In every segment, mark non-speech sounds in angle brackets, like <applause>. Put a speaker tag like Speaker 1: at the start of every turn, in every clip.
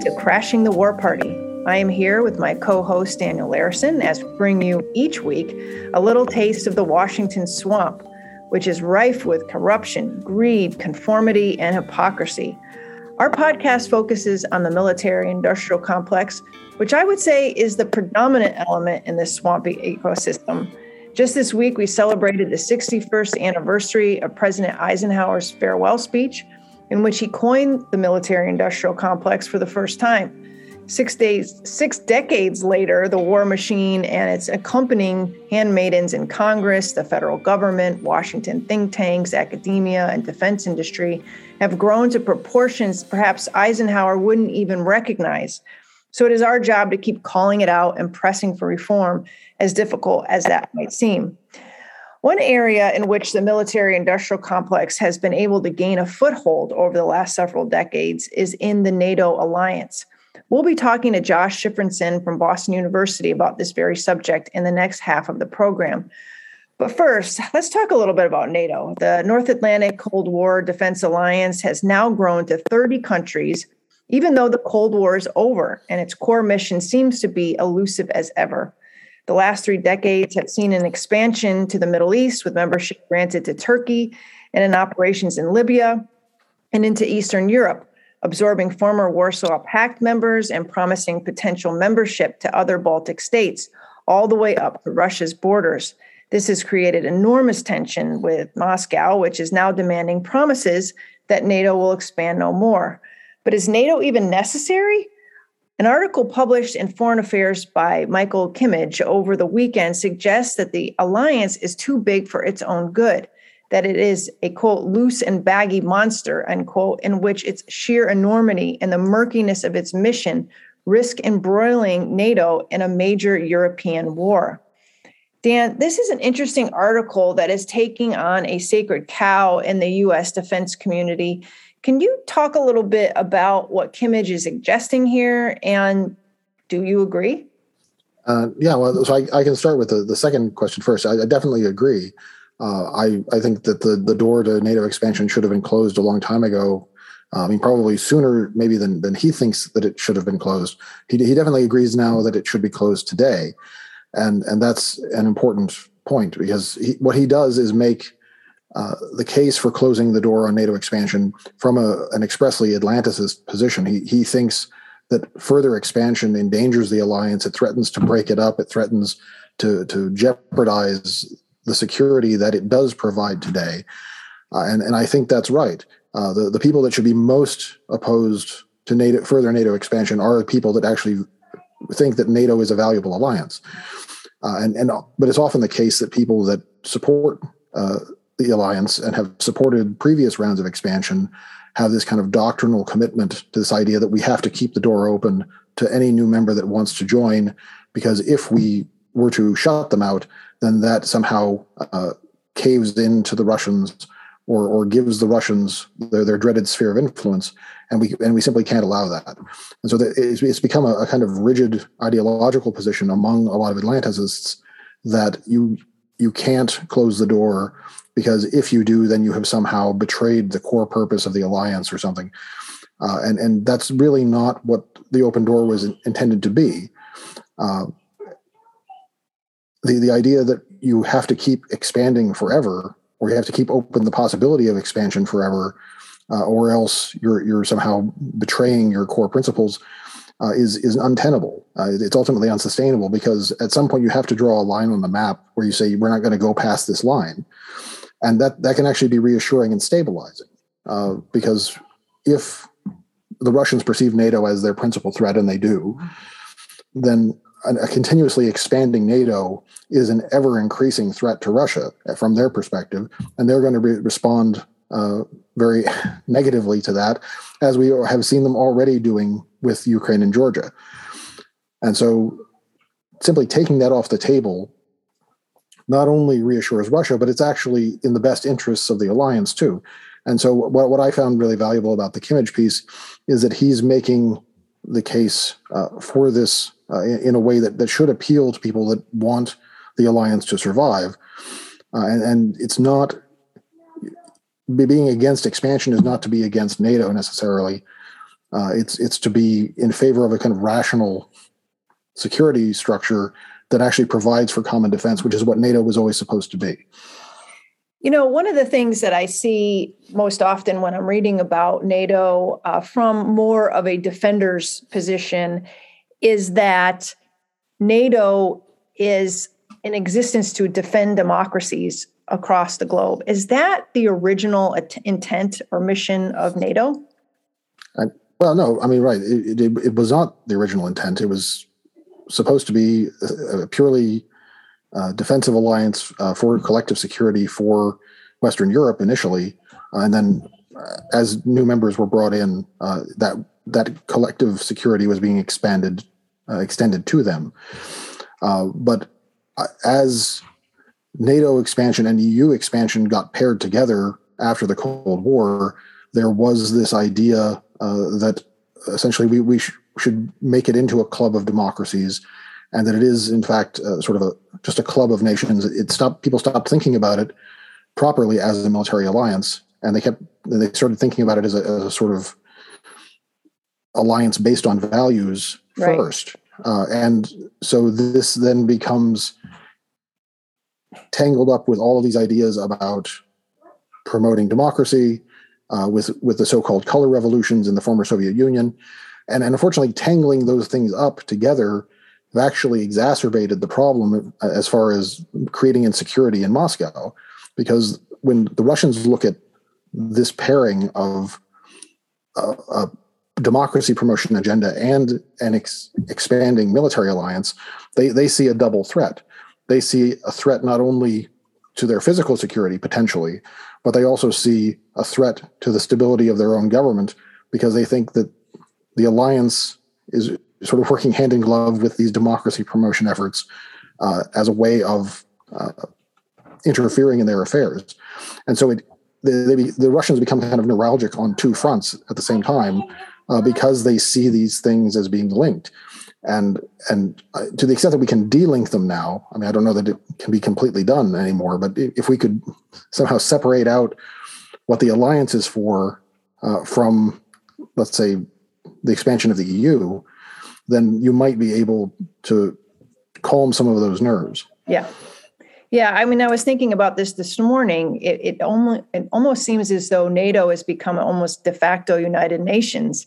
Speaker 1: to Crashing the War Party. I am here with my co host Daniel Larison as we bring you each week a little taste of the Washington swamp, which is rife with corruption, greed, conformity, and hypocrisy. Our podcast focuses on the military industrial complex, which I would say is the predominant element in this swampy ecosystem. Just this week, we celebrated the 61st anniversary of President Eisenhower's farewell speech, in which he coined the military industrial complex for the first time. Six days, six decades later, the war machine and its accompanying handmaidens in Congress, the federal government, Washington think tanks, academia, and defense industry have grown to proportions perhaps Eisenhower wouldn't even recognize. So it is our job to keep calling it out and pressing for reform, as difficult as that might seem. One area in which the military industrial complex has been able to gain a foothold over the last several decades is in the NATO alliance. We'll be talking to Josh Shifrinson from Boston University about this very subject in the next half of the program. But first, let's talk a little bit about NATO. The North Atlantic Cold War Defense Alliance has now grown to 30 countries, even though the Cold War is over and its core mission seems to be elusive as ever. The last three decades have seen an expansion to the Middle East with membership granted to Turkey and in operations in Libya and into Eastern Europe, absorbing former Warsaw Pact members and promising potential membership to other Baltic states, all the way up to Russia's borders. This has created enormous tension with Moscow, which is now demanding promises that NATO will expand no more. But is NATO even necessary? An article published in Foreign Affairs by Michael Kimmage over the weekend suggests that the alliance is too big for its own good, that it is a quote, loose and baggy monster, unquote, in which its sheer enormity and the murkiness of its mission risk embroiling NATO in a major European war. Dan, this is an interesting article that is taking on a sacred cow in the US defense community can you talk a little bit about what Kimmage is suggesting here, and do you agree?
Speaker 2: Uh, yeah, well, so I, I, can start with the, the second question first. I, I definitely agree. Uh, I, I think that the, the door to NATO expansion should have been closed a long time ago. Uh, I mean, probably sooner maybe than, than he thinks that it should have been closed. He, he definitely agrees now that it should be closed today. And, and that's an important point because he, what he does is make uh, the case for closing the door on NATO expansion from a, an expressly Atlanticist position. He, he thinks that further expansion endangers the alliance. It threatens to break it up. It threatens to, to jeopardize the security that it does provide today. Uh, and, and I think that's right. Uh, the, the people that should be most opposed to NATO, further NATO expansion are people that actually think that NATO is a valuable alliance. Uh, and, and but it's often the case that people that support uh, the alliance and have supported previous rounds of expansion have this kind of doctrinal commitment to this idea that we have to keep the door open to any new member that wants to join, because if we were to shut them out, then that somehow uh, caves into the Russians or, or gives the Russians their, their dreaded sphere of influence, and we and we simply can't allow that. And so it's, it's become a, a kind of rigid ideological position among a lot of Atlanticists that you you can't close the door because if you do, then you have somehow betrayed the core purpose of the alliance or something. Uh, and and that's really not what the open door was intended to be. Uh, the the idea that you have to keep expanding forever, or you have to keep open the possibility of expansion forever, uh, or else you're you're somehow betraying your core principles, uh, is is untenable. Uh, it's ultimately unsustainable because at some point you have to draw a line on the map where you say we're not going to go past this line and that that can actually be reassuring and stabilizing uh, because if the Russians perceive NATO as their principal threat, and they do, then a, continuously expanding NATO is an ever increasing threat to Russia from their perspective, and they're going to re- respond uh, very <laughs> negatively to that, as we have seen them already doing with Ukraine and Georgia. And so, simply taking that off the table not only reassures Russia, but it's actually in the best interests of the alliance too. And so, what, what I found really valuable about the Kimmage piece is that he's making the case uh, for this uh, in, a way that, that should appeal to people that want the alliance to survive. Uh, and, and it's not being against expansion is not to be against NATO necessarily. Uh, it's it's to be in favor of a kind of rational security structure that actually provides for common defense, which is what NATO was always supposed to be.
Speaker 1: You know, one of the things that I see most often when I'm reading about NATO uh, from more of a defender's position is that NATO is in existence to defend democracies across the globe. Is that the original intent or mission of NATO?
Speaker 2: Well, no, I mean, right. It, it, it, was not the original intent. It was supposed to be a, a purely uh, defensive alliance uh, for collective security for Western Europe initially, uh, and then uh, as new members were brought in, uh, that that collective security was being expanded, uh, extended to them. but as NATO expansion and EU expansion got paired together after the Cold War, there was this idea that essentially we we sh- should make it into a club of democracies and that it is in fact uh, sort of a just a club of nations it stopped people stopped thinking about it properly as a military alliance and they kept they started thinking about it as a, as a sort of alliance based on values right. first uh, and so this then becomes tangled up with all of these ideas about promoting democracy uh, with with the so-called color revolutions in the former Soviet Union, and, and unfortunately, tangling those things up together have actually exacerbated the problem as far as creating insecurity in Moscow, because when the Russians look at this pairing of a, democracy promotion agenda and an ex- expanding military alliance, they they see a double threat. They see a threat not only to their physical security potentially, but they also see a threat to the stability of their own government because they think that the alliance is sort of working hand in glove with these democracy promotion efforts uh, as a way of uh, interfering in their affairs. And so it, they, they, the Russians become kind of neuralgic on two fronts at the same time uh, because they see these things as being linked and and uh, to the extent that we can delink them now i mean i don't know that it can be completely done anymore but if we could somehow separate out what the alliance is for uh, from let's say the expansion of the eu then you might be able to calm some of those nerves.
Speaker 1: Yeah. Yeah i mean i was thinking about this this morning. It, it almost it almost seems as though nato has become almost de facto united nations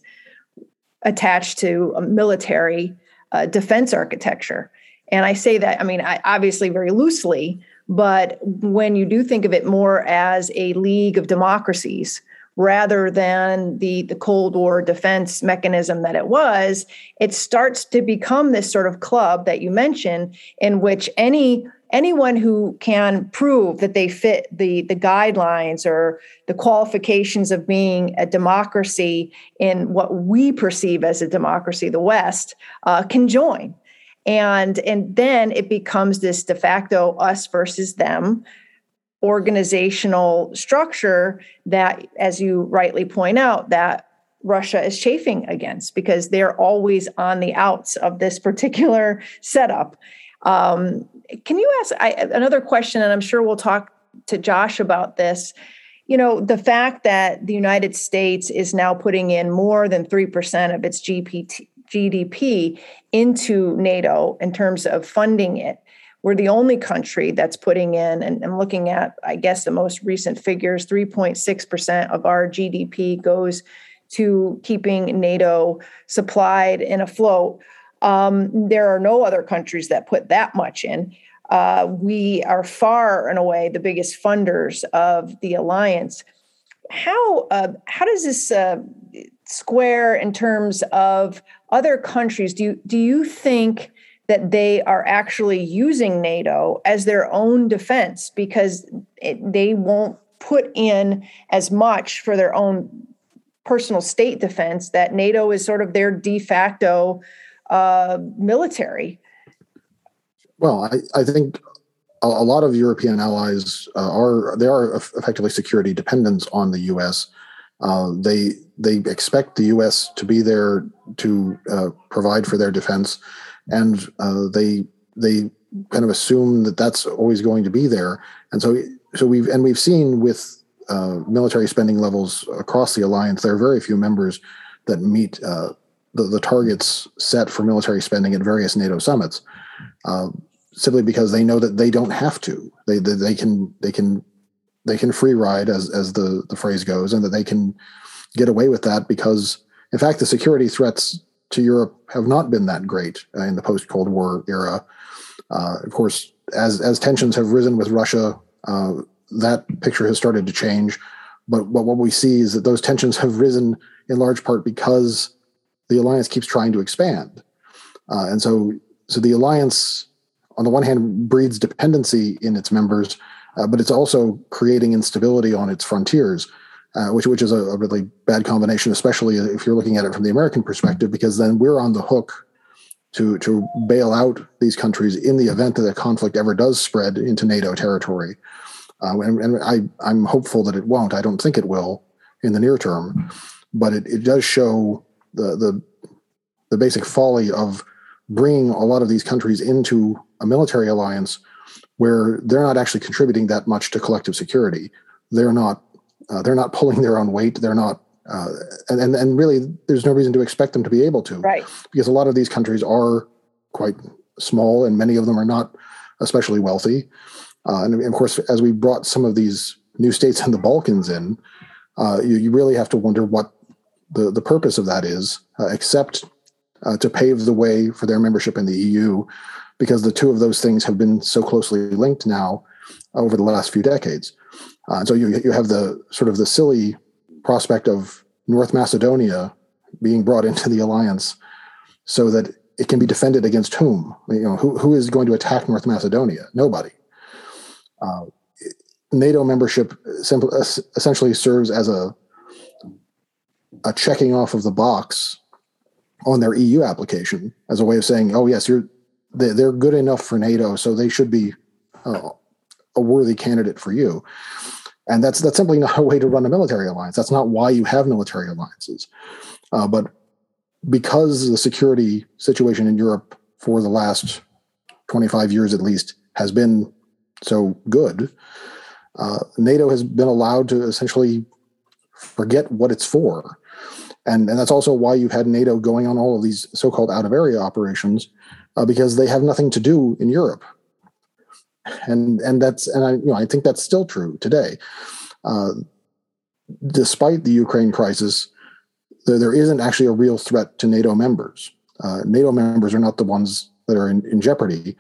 Speaker 1: attached to a military uh, defense architecture. And I say that, I mean, I, obviously very loosely, but when you do think of it more as a league of democracies rather than the, the Cold War defense mechanism that it was, it starts to become this sort of club that you mentioned in which any anyone who can prove that they fit the, the guidelines or the qualifications of being a democracy in what we perceive as a democracy, the West, uh, can join. And, and then it becomes this de facto us versus them organizational structure that, as you rightly point out, that Russia is chafing against because they're always on the outs of this particular setup. Um, can you ask I, another question? And I'm sure we'll talk to Josh about this. You know, the fact that the United States is now putting in more than 3% of its GPT, GDP into NATO in terms of funding it. We're the only country that's putting in, and I'm looking at, I guess, the most recent figures 3.6% of our GDP goes to keeping NATO supplied and afloat. Um, there are no other countries that put that much in. Uh, we are far and away the biggest funders of the alliance. How uh, how does this uh, square in terms of other countries? Do you, do you think that they are actually using NATO as their own defense because it, they won't put in as much for their own personal state defense? That NATO is sort of their de facto uh, military.
Speaker 2: Well, I, I think a, a, lot of European allies uh, are they are effectively security dependents on the U.S. Uh, they they expect the U.S. to be there to uh, provide for their defense, and uh, they they kind of assume that that's always going to be there. And so so we've and we've seen with military spending levels across the alliance, there are very few members that meet uh, the, the targets set for military spending at various NATO summits, uh, simply because they know that they don't have to. They, they they can they can they can free ride as as the the phrase goes, and that they can get away with that because, in fact, the security threats to Europe have not been that great uh, in the post Cold War era. Uh, of course, as as tensions have risen with Russia, uh, that picture has started to change. But, but what we see is that those tensions have risen in large part because the alliance keeps trying to expand. Uh, and so, so the alliance, on the one hand, breeds dependency in its members, uh, but it's also creating instability on its frontiers, uh, which which is a, a, really bad combination, especially if you're looking at it from the American perspective, because then we're on the hook to to bail out these countries in the event that a conflict ever does spread into NATO territory. Uh, and, and I I'm hopeful that it won't. I don't think it will in the near term, but it, it does show the the the basic folly of bringing a lot of these countries into a military alliance where they're not actually contributing that much to collective security. They're not uh, they're not pulling their own weight. They're not uh, and, and and really there's no reason to expect them to be able to
Speaker 1: right
Speaker 2: because a lot of these countries are quite small and many of them are not especially wealthy uh, and of course as we brought some of these new states in the balkans in uh, you, you really have to wonder what the, the purpose of that is, uh, except uh, to pave the way for their membership in the EU, because the two of those things have been so closely linked now over the last few decades. Uh, so you, you have the sort of the silly prospect of North Macedonia being brought into the alliance so that it can be defended against whom? You know, who, who is going to attack North Macedonia? Nobody. Uh, NATO membership essentially serves as a a checking off of the box on their EU application as a way of saying, "Oh yes, you're they're good enough for NATO, so they should be uh, a worthy candidate for you." And that's that's simply not <laughs> a way to run a military alliance. That's not why you have military alliances. Uh, but because the security situation in Europe for the last 25 years at least has been so good, uh, NATO has been allowed to essentially forget what it's for and and that's also why you've had NATO going on all of these so-called out of area operations uh, because they have nothing to do in Europe, and and that's and I you know I think that's still true today, uh, despite the Ukraine crisis. There, there isn't actually a real threat to NATO members. Uh, NATO members are not the ones that are in, in jeopardy,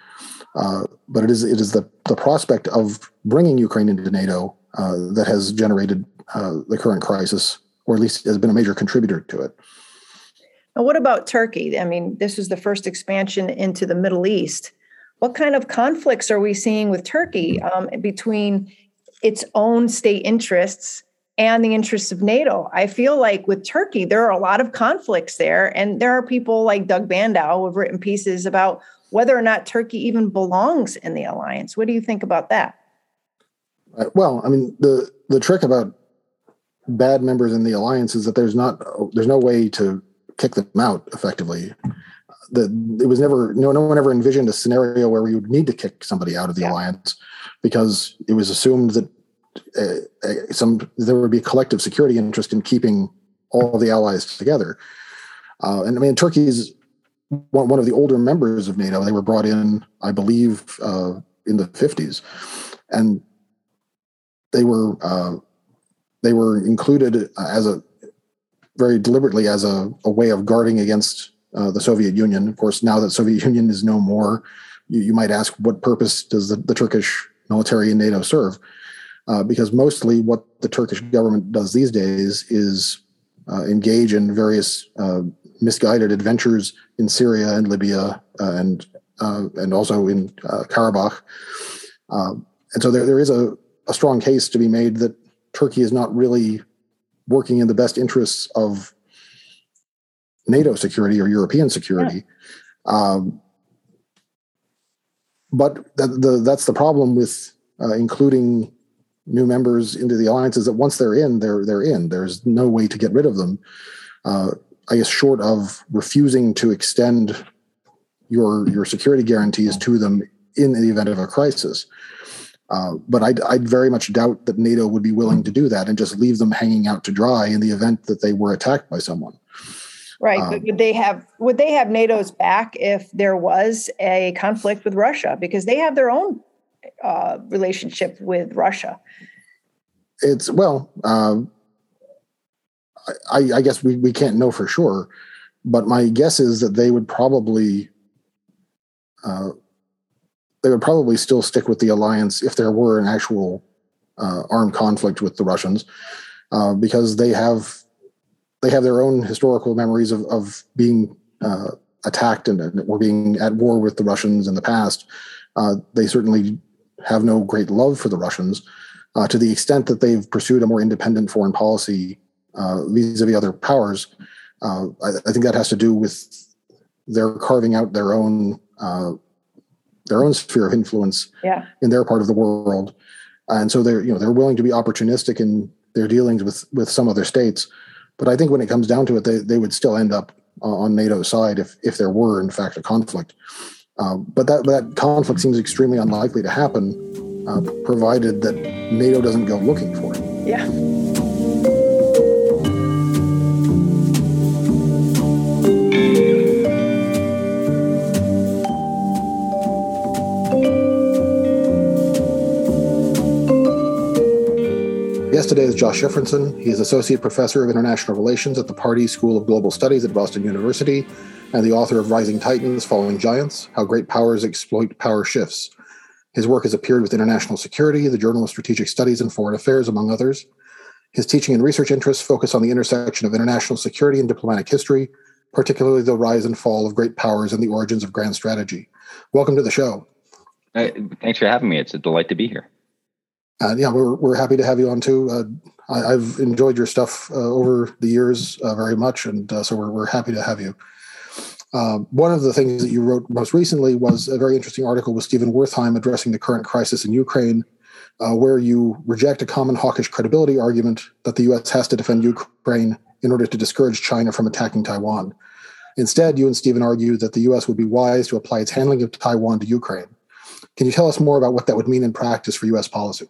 Speaker 2: uh, but it is it is the the prospect of bringing Ukraine into NATO uh, that has generated uh, the current crisis or at least has been a major contributor to it.
Speaker 1: Now, what about Turkey? I mean, this is the first expansion into the Middle East. What kind of conflicts are we seeing with Turkey um, between its own state interests and the interests of NATO? I feel like with Turkey, there are a lot of conflicts there. And there are people like Doug Bandow who have written pieces about whether or not Turkey even belongs in the alliance. What do you think about that?
Speaker 2: Well, I mean, the the trick about bad members in the alliance is that there's not there's no way to kick them out effectively. The, it was never no no one ever envisioned a scenario where we would need to kick somebody out of the yeah. alliance because it was assumed that uh, uh, some there would be a collective security interest in keeping all the allies together. Uh, and I mean, Turkey's one, one of the older members of NATO. They were brought in, I believe, uh, in the 50s, and they were uh, they were included as a very deliberately as a, a way of guarding against uh, the Soviet Union. Of course, now that Soviet <laughs> Union is no more, you, you might ask what purpose does the, the Turkish military in NATO serve? Uh, because mostly what the Turkish government does these days is uh, engage in various uh, misguided adventures in Syria and Libya uh, and uh, and also in Karabakh. and so there, there is a, a strong case to be made that Turkey is not really working in the best interests of NATO security or European security. Yeah. Um, but that, the, that's the problem with uh, including new members into the alliance is that once they're in, they're they're in. There's no way to get rid of them. Uh, I guess short of refusing to extend your your security guarantees to them in the event of a crisis. Uh, but I'd, I'd, very much doubt that NATO would be willing to do that and just leave them hanging out to dry in the event that they were attacked by someone.
Speaker 1: Right, um, but would they have would they have NATO's back if there was a conflict with Russia because they have their own uh, relationship with Russia?
Speaker 2: It's well, um, I, I guess we, we can't know for sure, but my guess is that they would probably uh, they would probably still stick with the alliance if there were an actual uh, armed conflict with the Russians, uh, because they have they have their own historical memories of, of being uh, attacked and, and, or being at war with the Russians in the past. Uh, they certainly have no great love for the Russians uh, to the extent that they've pursued a more independent foreign policy uh, vis-a-vis other powers. Uh, I, I, think that has to do with their carving out their own their own sphere of influence
Speaker 1: yeah.
Speaker 2: in their part of the world. And so they're you know they're willing to be opportunistic in their dealings with with some other states. But i think when it comes down to it they, they would still end up on nato's side if if there were in fact a conflict. Uh, but that that conflict seems extremely unlikely to happen uh, provided that nato doesn't go looking for it.
Speaker 1: Yeah
Speaker 2: guest today is Josh Shifrinson. He is Associate Professor of International Relations at the Pardee School of Global Studies at Boston University and the author of Rising Titans, Falling Giants How Great Powers Exploit Power Shifts. His work has appeared with International Security, the Journal of Strategic Studies, and Foreign Affairs, among others. His teaching and research interests focus on the intersection of international security and diplomatic history, particularly the rise and fall of great powers and the origins of grand strategy. Welcome to the show.
Speaker 3: Uh, thanks for having me. It's a delight to be here
Speaker 2: uh, yeah, we're we're happy to have you on too. Uh, I, have enjoyed your stuff uh, over the years uh, very much, and uh, so we're we're happy to have you. Um, one of the things that you wrote most recently was a very interesting article with Stephen Wertheim addressing the current crisis in Ukraine, uh, where you reject a common hawkish credibility argument that the U.S. has to defend Ukraine in order to discourage China from attacking Taiwan. Instead, you and Stephen argue that the U.S. would be wise to apply its handling of Taiwan to Ukraine. Can you tell us more about what that would mean in practice for U.S. policy?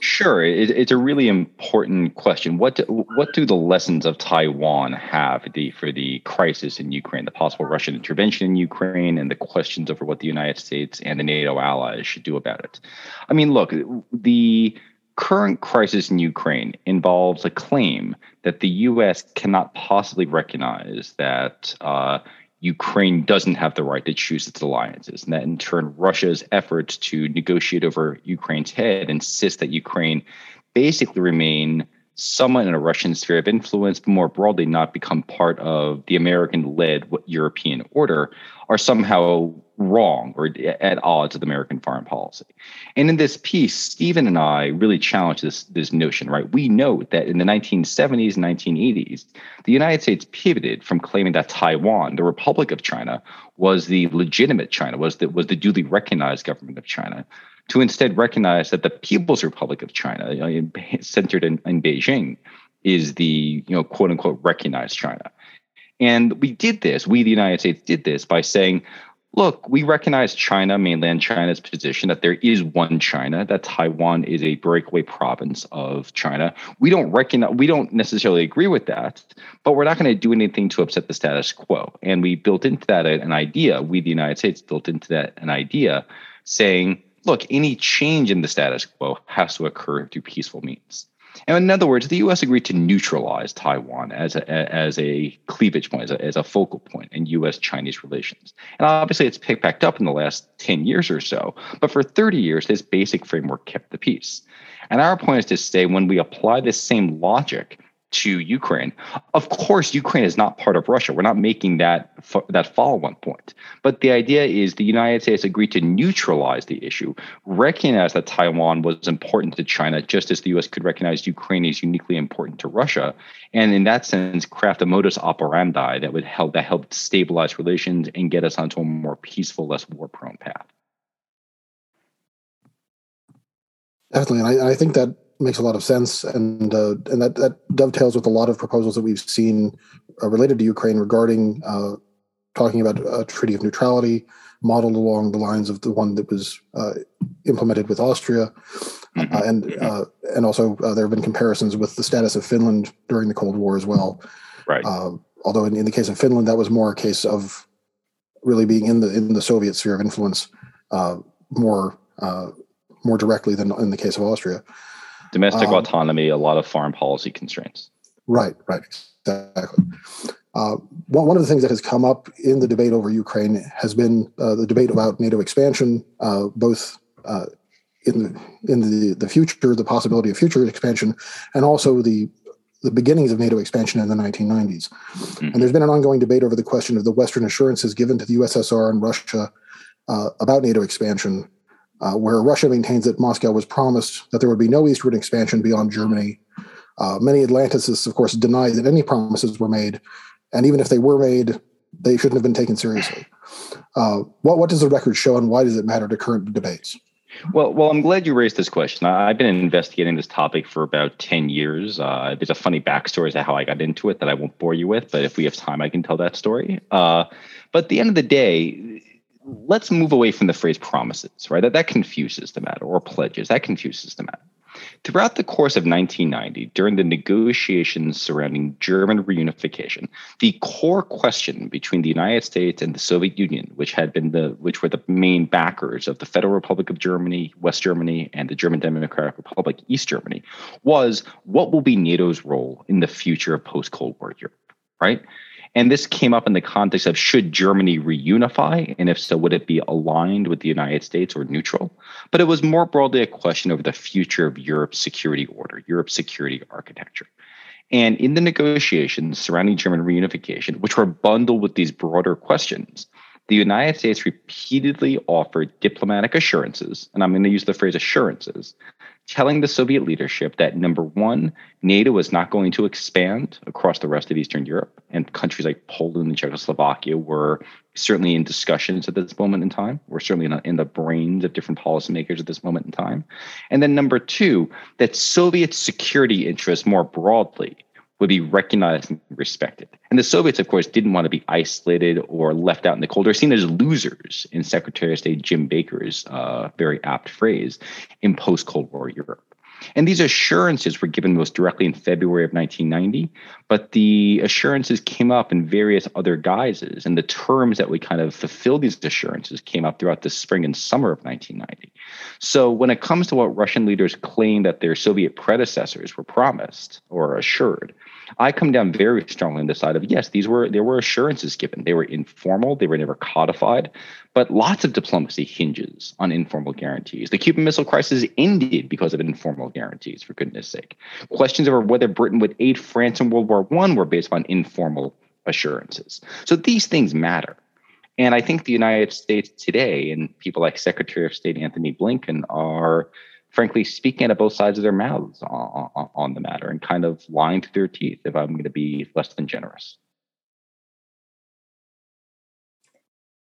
Speaker 3: Sure, it, it's a really important question. What do, what do the lessons of Taiwan have the, for the crisis in Ukraine, the possible Russian intervention in Ukraine, and the questions over what the United States and the NATO allies should do about it? I mean, look, the current crisis in Ukraine involves a claim that the U.S. cannot possibly recognize that. Uh, Ukraine doesn't have the right to choose its alliances. And that in turn, Russia's efforts to negotiate over Ukraine's head insist that Ukraine basically remain somewhat in a Russian sphere of influence, but more broadly not become part of the American led European order, are somehow wrong or at odds with American foreign policy. And in this piece, Stephen and I really challenge this, this notion, right? We note that in the 1970s and 1980s, the United States pivoted from claiming that Taiwan, the Republic of China, was the legitimate China, was the, was the duly recognized government of China, to instead recognize that the People's Republic of China, you know, centered in, in Beijing, is the you know quote unquote recognized China. And we did this, we, the United States, did this by saying, look, we recognize China, mainland China's position that there is one China, that Taiwan is a breakaway province of China. We don't recognize, we don't necessarily agree with that, but we're not going to do anything to upset the status quo. And we built into that an idea, we, the United States, built into that an idea saying, look, any change in the status quo has to occur through peaceful means. And in other words, the U.S. agreed to neutralize Taiwan as a, as a cleavage point, as a, as a focal point in U.S.-Chinese relations. And obviously, it's picked back up in the last 10 years or so. But for 30 years, this basic framework kept the peace. And our point is to say when we apply this same logic to Ukraine. Of course, Ukraine is not part of Russia. We're not making that that follow-on point. But the idea is the United States agreed to neutralize the issue, recognize that Taiwan was important to China, just as the U.S. could recognize Ukraine is uniquely important to Russia, and in that sense, craft a modus operandi that would help that helped stabilize relations and get us onto a more peaceful, less war-prone path.
Speaker 2: Definitely, and I, I think that makes a lot of sense, and uh, and that that dovetails with a lot of proposals that we've seen uh, related to Ukraine regarding uh, talking about a treaty of neutrality modeled along the lines of the one that was uh, implemented with Austria, mm-hmm. uh, and uh, and also there have been comparisons with the status of Finland during the Cold War as well.
Speaker 3: Right.
Speaker 2: although in, in, the case of Finland, that was more a case of really being in the in the Soviet sphere of influence uh, more uh, more directly than in the case of Austria.
Speaker 3: Domestic um, autonomy, a lot of foreign policy constraints.
Speaker 2: Right, right, exactly. Uh, one, one of the things that has come up in the debate over Ukraine has been uh, the debate about NATO expansion, uh, both uh, in the in the, the future, the possibility of future expansion, and also the the beginnings of NATO expansion in the 1990s. Mm-hmm. And there's been an ongoing debate over the question of the Western assurances given to the USSR and Russia uh, about NATO expansion, uh, where Russia maintains that Moscow was promised that there would be no eastward expansion beyond Germany. Uh, many Atlanticists, of course, deny that any promises were made, and even if they were made, they shouldn't have been taken seriously. Uh, what, what does the record show, and why does it matter to current debates?
Speaker 3: Well, well, I'm glad you raised this question. I've been investigating this topic for about ten years. Uh, there's a funny backstory to how I got into it that I won't bore you with, but if we have time, I can tell that story. Uh, but at the end of the day, let's move away from the phrase promises, right? That that confuses the matter, or pledges. That confuses the matter. Throughout the course of 1990, during the negotiations surrounding German reunification, the core question between the United States and the Soviet Union, which had been the which were the main backers of the Federal Republic of Germany, West Germany, and the German Democratic Republic, East Germany, was what will be NATO's role in the future of post-Cold War Europe, right? And this came up in the context of should Germany reunify? And if so, would it be aligned with the United States or neutral? But it was more broadly a question over the future of Europe's security order, Europe's security architecture. And in the negotiations surrounding German reunification, which were bundled with these broader questions, the United States repeatedly offered diplomatic assurances, and I'm going to use the phrase assurances, telling the Soviet leadership that number one, NATO was not going to expand across the rest of Eastern Europe, and countries like Poland and Czechoslovakia were certainly in discussions at this moment in time. We're certainly in, the brains of different policymakers at this moment in time. And then number two, that Soviet security interests more broadly would be recognized and respected. And the Soviets, of course, didn't want to be isolated or left out in the cold or seen as losers, in Secretary of State Jim Baker's uh, very apt phrase, in post Cold War Europe. And these assurances were given most directly in February of 1990, but the assurances came up in various other guises. And the terms that we kind of fulfill these assurances came up throughout the spring and summer of 1990. So when it comes to what Russian leaders claim that their Soviet predecessors were promised or assured, I come down very strongly on the side of yes, these were there were assurances given. They were informal, they were never codified, but lots of diplomacy hinges on informal guarantees. The Cuban Missile Crisis ended because of informal guarantees, for goodness sake. Questions over whether Britain would aid France in World War I were based on informal assurances. So these things matter. And I think the United States today and people like Secretary of State Anthony Blinken are frankly speaking out of both sides of their mouths on, on, on the matter and kind of lying through their teeth, if I'm going to be less than generous.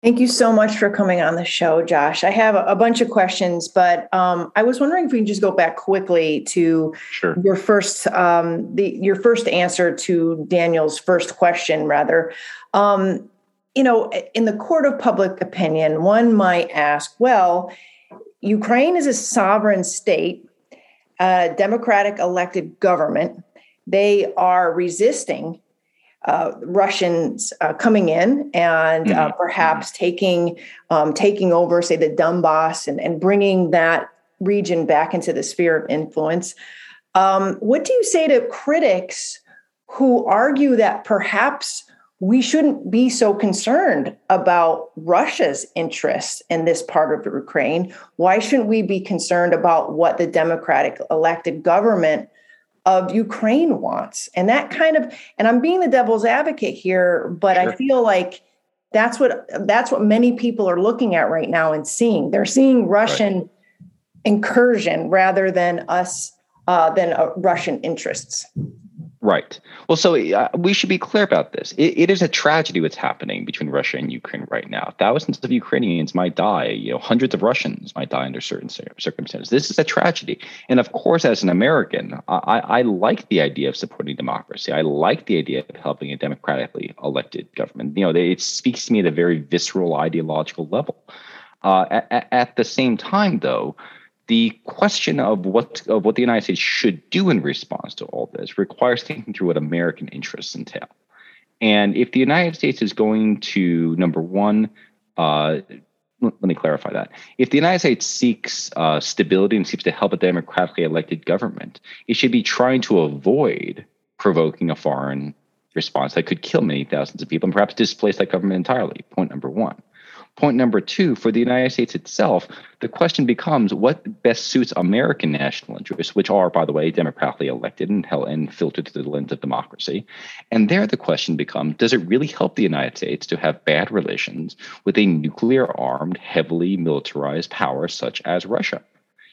Speaker 1: Thank you so much for coming on the show, Josh. I have a bunch of questions, but um, I was wondering if we can just go back quickly to
Speaker 3: sure.
Speaker 1: your first, um, the your first answer to Daniel's first question, rather. Um, you know, in the court of public opinion, one might ask, well, Ukraine is a sovereign state, a democratic elected government. They are resisting uh, Russians uh, coming in and uh, mm-hmm. perhaps taking um, taking over, say, the Donbass and, and bringing that region back into the sphere of influence. Um, what do you say to critics who argue that perhaps we shouldn't be so concerned about Russia's interests in this part of Ukraine. Why shouldn't we be concerned about what the democratic elected government of Ukraine wants? And that kind of, and I'm being the devil's advocate here, but sure. I feel like that's what that's what many people are looking at right now and seeing. They're seeing Russian right. incursion rather than us uh, than uh, Russian interests.
Speaker 3: Right. Well, so uh, we should be clear about this. It, it is a tragedy what's happening between Russia and Ukraine right now. Thousands of Ukrainians might die. You know, hundreds of Russians might die under certain circumstances. This is a tragedy. And of course, as an American, I, I like the idea of supporting democracy. I like the idea of helping a democratically elected government. You know, it speaks to me at a very visceral ideological level. Uh, at, at the same time, though, the question of what of what the United States should do in response to all this requires thinking through what American interests entail. And if the United States is going to, number one, uh, let me clarify that. If the United States seeks uh, stability and seeks to help a democratically elected government, it should be trying to avoid provoking a foreign response that could kill many thousands of people and perhaps displace that government entirely. Point number one. Point number two, for the United States itself, the question becomes what best suits American national interests, which are, by the way, democratically elected and, held, and filtered through the lens of democracy. And there the question becomes does it really help the United States to have bad relations with a nuclear armed, heavily militarized power such as Russia?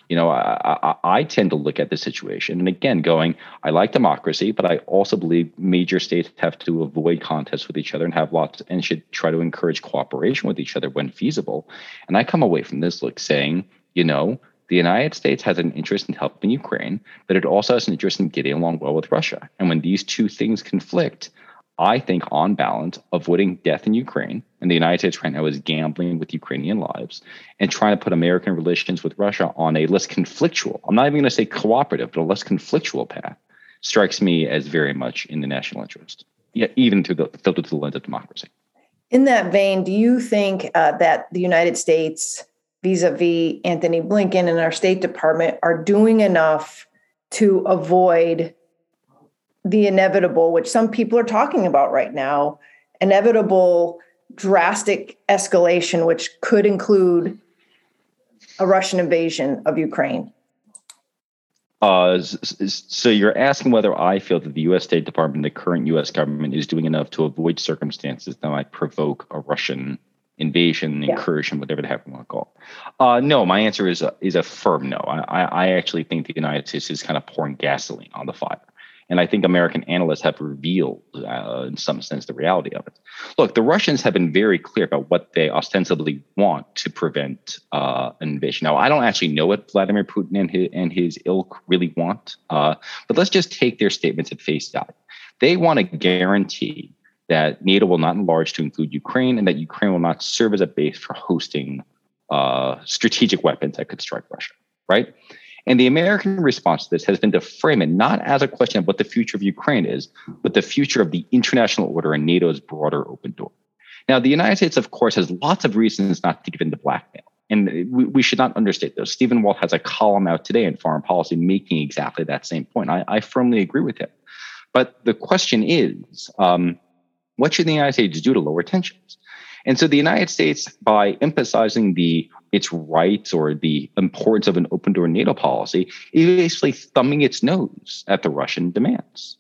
Speaker 3: You know, I, I, I, tend to look at the situation and again going, I like democracy, but I also believe major states have to avoid contests with each other and have lots and should try to encourage cooperation with each other when feasible. And I come away from this look saying, you know, the United States has an interest in helping Ukraine, but it also has an interest in getting along well with Russia. And when these two things conflict, I think, on balance, avoiding death in Ukraine, and the United States right now is gambling with Ukrainian lives, and trying to put American relations with Russia on a less conflictual, I'm not even going to say cooperative, but a less conflictual path, strikes me as very much in the national interest, yet even through the filtered through the lens of democracy.
Speaker 1: In that vein, do you think uh, that the United States, vis-a-vis Anthony Blinken and our State Department, are doing enough to avoid the inevitable, which some people are talking about right now, inevitable drastic escalation, which could include a Russian invasion of Ukraine?
Speaker 3: Uh, so you're asking whether I feel that the U.S. State Department, the current U.S. government, is doing enough to avoid circumstances that might provoke a Russian invasion, yeah. incursion, whatever the heck we want to call it. Uh, no, my answer is a, is a firm no. I, I actually think the United States is kind of pouring gasoline on the fire. And I think American analysts have revealed, uh, in some sense, the reality of it. Look, the Russians have been very clear about what they ostensibly want to prevent uh, invasion. Now, I don't actually know what Vladimir Putin and his, and his ilk really want, uh, but let's just take their statements at face value. They want to guarantee that NATO will not enlarge to include Ukraine and that Ukraine will not serve as a base for hosting uh, strategic weapons that could strike Russia, right? And the American response to this has been to frame it not as a question of what the future of Ukraine is, but the future of the international order and NATO's broader open door. Now, the United States, of course, has lots of reasons not to give in to blackmail. And we, we should not understate those. Stephen Walt has a column out today in foreign policy making exactly that same point. I, I firmly agree with him. But the question is um, what should the United States do to lower tensions? And so the United States, by emphasizing the its rights or the importance of an open door NATO policy, is basically thumbing its nose at the Russian demands.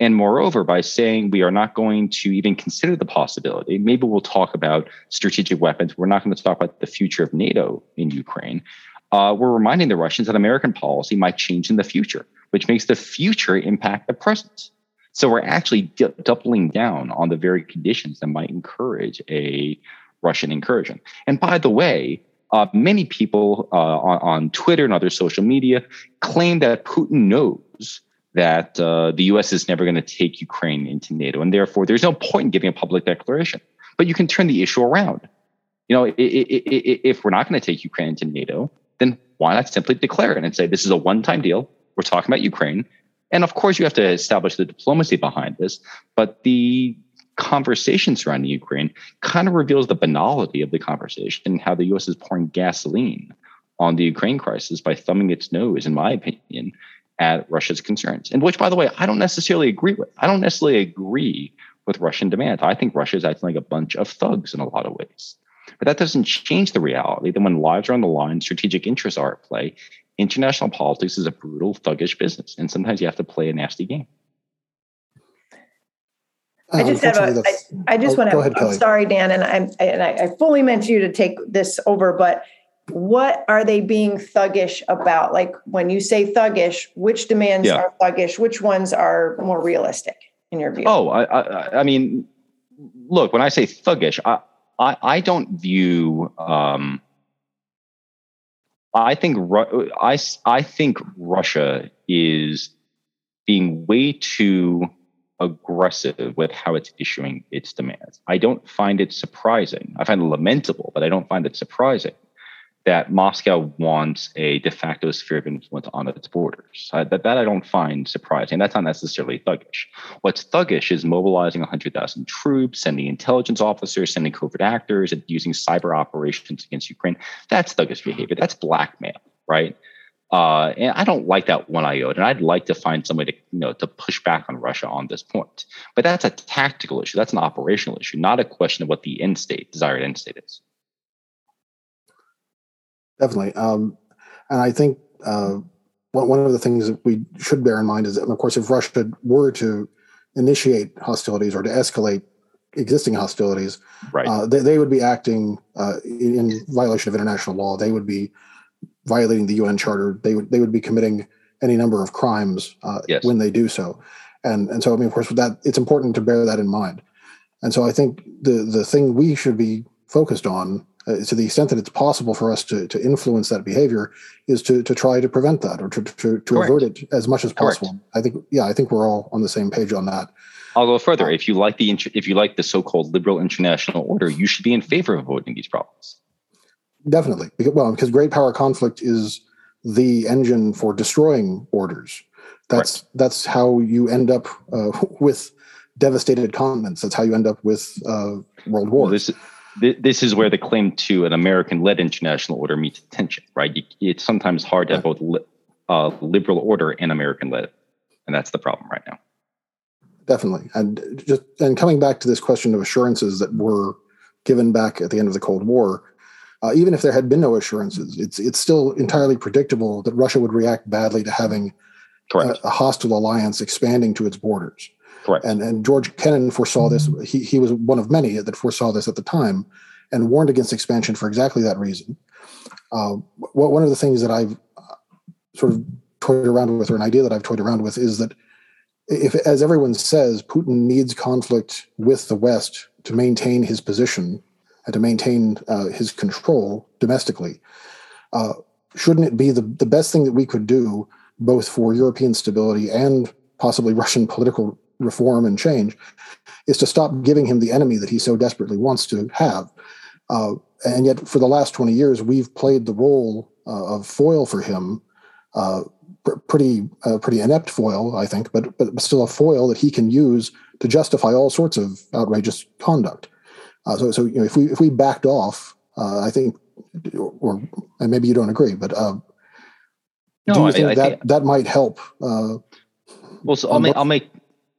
Speaker 3: And moreover, by saying we are not going to even consider the possibility, maybe we'll talk about strategic weapons. We're not going to talk about the future of NATO in Ukraine. Uh, we're reminding the Russians that American policy might change in the future, which makes the future impact the present. So we're actually d- doubling down on the very conditions that might encourage a Russian incursion. And by the way, uh, many people uh, on, on, Twitter and other social media claim that Putin knows that uh, the U.S. is never going to take Ukraine into NATO, and therefore there's no point in giving a public declaration. But you can turn the issue around. You know, if we're not going to take Ukraine into NATO, then why not simply declare it and say this is a one-time deal? We're talking about Ukraine, and of course you have to establish the diplomacy behind this. But the conversation surrounding Ukraine kind of reveals the banality of the conversation and how the US is pouring gasoline on the Ukraine crisis by thumbing its nose, in my opinion, at Russia's concerns. And which, by the way, I don't necessarily agree with. I don't necessarily agree with Russian demands. I think Russia is acting like a bunch of thugs in a lot of ways. But that doesn't change the reality that when lives are on the line, strategic interests are at play. International politics is a brutal, thuggish business. And sometimes you have to play a nasty game.
Speaker 1: I just have a. I, I just oh, want to. Ahead, I'm sorry, Dan, and I'm and I, I fully meant you to take this over, but what are they being thuggish about? Like when you say thuggish, which demands yeah. are thuggish? Which ones are more realistic in your view?
Speaker 3: Oh, I, I, I mean, look, when I say thuggish, I, I, I don't view. Um, I think I, I think Russia is being way too aggressive with how it's issuing its demands. I don't find it surprising. I find it lamentable, but I don't find it surprising that Moscow wants a de facto sphere of influence on its borders. that, that I don't find surprising. That's not necessarily thuggish. What's thuggish is mobilizing 100,000 troops, sending intelligence officers, sending covert actors, and using cyber operations against Ukraine. That's thuggish behavior. That's blackmail, right? Uh, and I don't like that one iota. And I'd like to find some way to, you know, to push back on Russia on this point. But that's a tactical issue. That's an operational issue, not a question of what the end state, desired end state is.
Speaker 2: Definitely. Um, and I think uh, one of the things that we should bear in mind is that, of course, if Russia were to initiate hostilities or to escalate existing hostilities,
Speaker 3: right.
Speaker 2: uh, they, they, would be acting uh, in violation of international law. They would be violating the UN Charter. They would they would be committing any number of crimes uh, yes. when they do so. And and so I mean, of course, with that, it's important to bear that in mind. And so I think the the thing we should be focused on uh, to the extent that it's possible for us to, to influence that behavior is to, to try to prevent that or to, to, to avert it as much as possible. Correct. I think, yeah, I think we're all on the same page on that.
Speaker 3: I'll go further. If you like the if you like the so-called liberal international order, you should be in favor of avoiding these problems.
Speaker 2: Definitely, because, well, because great power conflict is the engine for destroying orders. That's right. that's how you end up uh, <laughs> with devastated continents. That's how you end up with uh, world wars. Well,
Speaker 3: this this is where the claim to an American-led international order meets tension, right? It's sometimes hard to have both li- uh, liberal order and American-led, and that's the problem right now.
Speaker 2: Definitely, and just and coming back to this question of assurances that were given back at the end of the Cold War, uh, even if there had been no assurances, it's it's still entirely predictable that Russia would react badly to having a, a hostile alliance expanding to its borders.
Speaker 3: Correct.
Speaker 2: And and George Kennan foresaw this. He he was one of many that foresaw this at the time, and warned against expansion for exactly that reason. Uh, one of the things that I've uh, sort of toyed around with, or an idea that I've toyed around with, is that if, as everyone says, Putin needs conflict with the West to maintain his position and to maintain uh, his control domestically, uh, shouldn't it be the, the best thing that we could do, both for European stability and possibly <laughs> Russian political reform and change is to stop giving him the enemy that he so desperately wants to have. Uh, and yet, for the last 20 years, we've played the role uh, of foil for him, uh, pr- pretty uh, pretty inept foil, I think, but but still a foil that he can use to justify all sorts of outrageous conduct. Uh, so, so you know, if we if we backed off, uh, I think, or and maybe you don't agree, but no, do you I, think I that think, that might help?
Speaker 3: well, so I'll make I'll make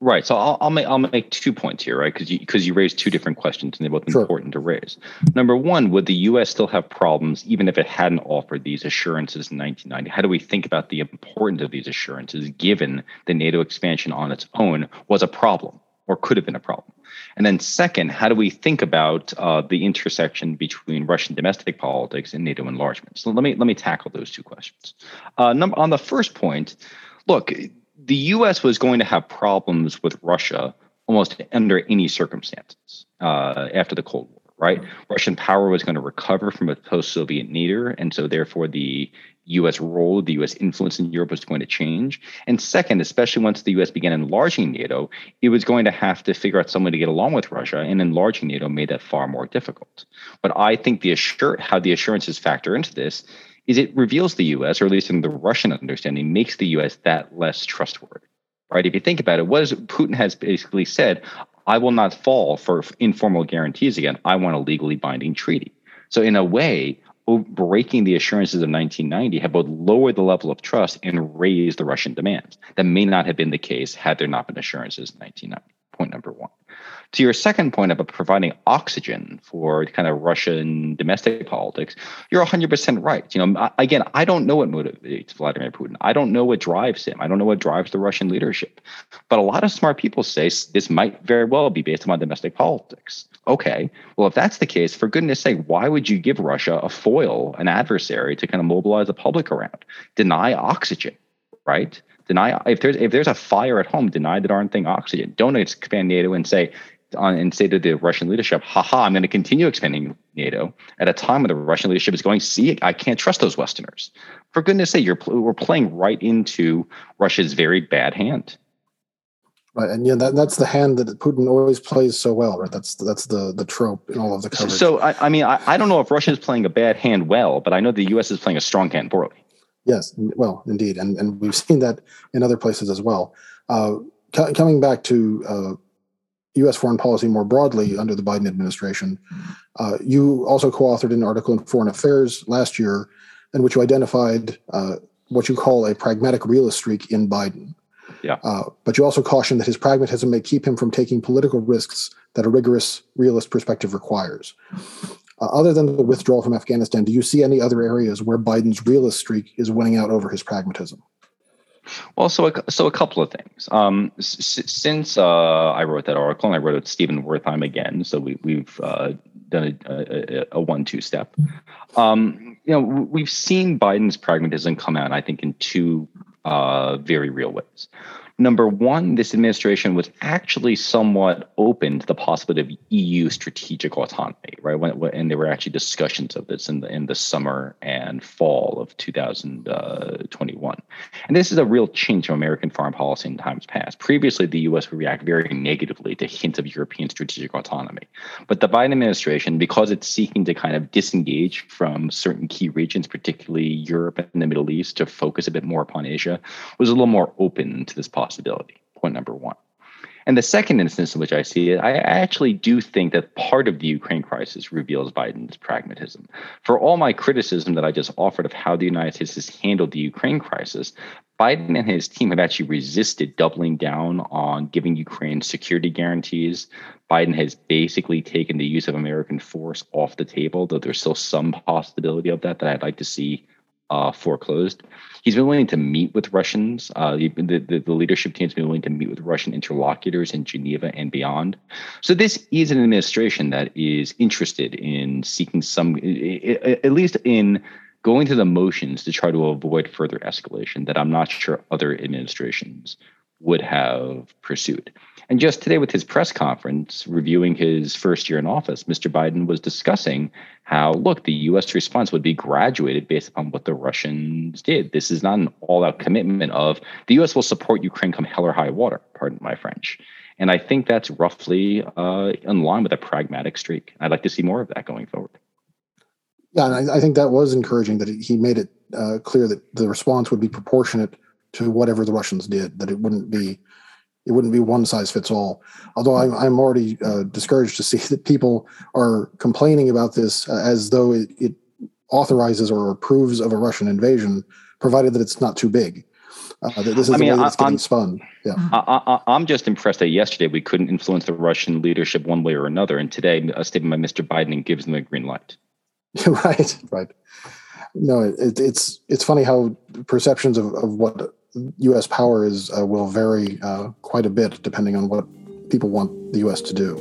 Speaker 3: Right. So I'll, I'll make I'll make two points here, right? Because you because you raised two different questions and they're both sure. important to raise. Number one, would the U.S. still have problems even if it hadn't offered these assurances in 1990? How do we think about the importance of these assurances, given the NATO expansion on its own was a problem or could have been a problem? And then second, how do we think about uh, the intersection between Russian domestic politics and NATO enlargement? So let me let me tackle those two questions. Uh, number on the first point, look the U.S. was going to have problems with Russia almost under any circumstances uh, after the Cold War, right? Russian power was going to recover from a post-Soviet nadir, and so therefore the U.S. role, the U.S. influence in Europe was going to change. And second, especially once the U.S. began enlarging NATO, it was going to have to figure out some way to get along with Russia, and enlarging NATO made that far more difficult. But I think the how the assurances factor into this is it reveals the US, or at least in the Russian understanding, makes the US that less trustworthy. Right? If you think about it, what is Putin has basically said, I will not fall for informal guarantees again. I want a legally binding treaty. So in a way, breaking the assurances of 1990 have both lowered the level of trust and raised the Russian demands. That may not have been the case had there not been assurances in 1990. Point number one. To your second point about providing oxygen for kind of Russian domestic politics, you're 100% right. You know, again, I don't know what motivates Vladimir Putin. I don't know what drives him. I don't know what drives the Russian leadership. But a lot of smart people say this might very well be based on domestic politics. Okay, well, if that's the case, for goodness sake, why would you give Russia a foil, an adversary to kind of mobilize the public around? Deny oxygen, right? Deny if there's if there's a fire at home, deny the darn thing oxygen. Don't expand NATO and say, on and say to the Russian leadership, haha, I'm going to continue expanding NATO at a time when the Russian leadership is going, see, I can't trust those Westerners. For goodness sake, you're we're playing right into Russia's very bad hand.
Speaker 2: Right, and yeah, that, that's the hand that Putin always plays so well, right? That's that's the the trope in all of the coverage.
Speaker 3: So, I, I mean, I, I don't know if Russia is playing a bad hand well, but I know the U.S. is playing a strong hand poorly.
Speaker 2: Yes, well, indeed, and and we've <laughs> seen that in other places as well. Uh, coming back to uh, U.S. foreign policy more broadly under the Biden administration, uh, you also co-authored an article in Foreign Affairs last year in which you identified uh, what you call a pragmatic realist streak in Biden.
Speaker 3: Yeah.
Speaker 2: Uh, but you also caution that his pragmatism may keep him from taking political risks that a rigorous realist perspective requires. Uh, other than the withdrawal from Afghanistan, do you see any other areas where Biden's realist streak is winning out over his pragmatism?
Speaker 3: Well, so a, so a couple of things. Um, s- since uh, I wrote that article, and I wrote it Stephen Wertheim again, so we, we've uh, done a, a, a one-two step. Um, you know, we've seen Biden's pragmatism come out, I think, in two uh, very real ways. Number one, this administration was actually somewhat open to the possibility of EU strategic autonomy, right? When, when, and there were actually discussions of this in the in the summer and fall of 2021. Uh, and this is a real change from American foreign policy in times past. Previously, the U.S. would react very negatively to hints of European strategic autonomy, but the Biden administration, because it's seeking to kind of disengage from certain key regions, particularly Europe and the Middle East, to focus a bit more upon Asia, was a little more open to this possibility possibility. Point number one. And the second instance in which I see it, I actually do think that part of the Ukraine crisis reveals Biden's pragmatism. For all my criticism that I just offered of how the United States has handled the Ukraine crisis, Biden and his team have actually resisted doubling down on giving Ukraine security guarantees. Biden has basically taken the use of American force off the table, though there's still some possibility of that that I'd like to see uh, foreclosed. He's been willing to meet with Russians. Uh, the, the, the, leadership team's been willing to meet with Russian interlocutors in Geneva and beyond. So this is an administration that is interested in seeking some, at least in going through the motions to try to avoid further escalation that I'm not sure other administrations would have pursued. And just today, with his press conference reviewing his first year in office, Mr. Biden was discussing how, look, the U.S. response would be graduated based upon what the Russians did. This is not an all out commitment of the U.S. will support Ukraine come hell or high water, pardon my French. And I think that's roughly uh, in line with a pragmatic streak. I'd like to see more of that going forward.
Speaker 2: Yeah, and I, I think that was encouraging that he made it uh, clear that the response would be proportionate to whatever the Russians did, that it wouldn't be it wouldn't be one size fits all. Although I'm, I'm already uh, discouraged to see <laughs> that people are complaining about this uh, as though it, it, authorizes or approves of a Russian invasion, provided that it's not too big. Uh, this is I mean, the way that it's getting I'm, spun. Yeah,
Speaker 3: I, am just impressed that yesterday we couldn't influence the Russian leadership one way or another, and today a statement by Mr. Biden gives them a green light. <laughs>
Speaker 2: right, right. No, it, it's it's funny how perceptions of, of what U.S. power is uh, will vary uh, quite a bit depending on what people want the U.S. to do.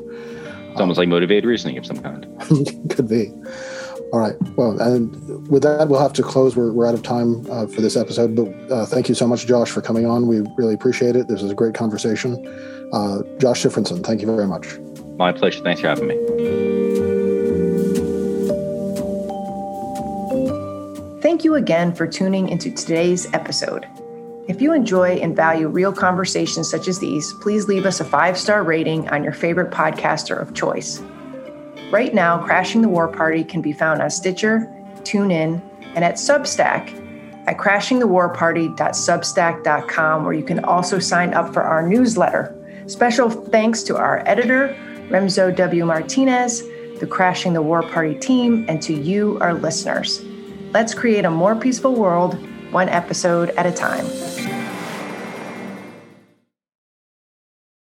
Speaker 3: It's almost like motivated reasoning of some kind. <laughs>
Speaker 2: Could be. All right. Well, and with that, we'll have to close. We're, we're out of time uh, for this episode, but uh, thank you so much, Josh, for coming on. We really appreciate it. This was a great conversation. Uh, Josh Shifrinson, thank you very much.
Speaker 3: My pleasure. Thanks for having me.
Speaker 1: Thank you again for tuning into today's episode. If you enjoy and value real conversations such as these, please leave us a five star rating on your favorite podcaster of choice. Right now, Crashing the War Party can be found on Stitcher, TuneIn, and at Substack at crashingthewarparty.substack.com, where you can also sign up for our newsletter. Special thanks to our editor, Remzo W. Martinez, the Crashing the War Party team, and to you, our listeners. Let's create a more peaceful world one episode at a time.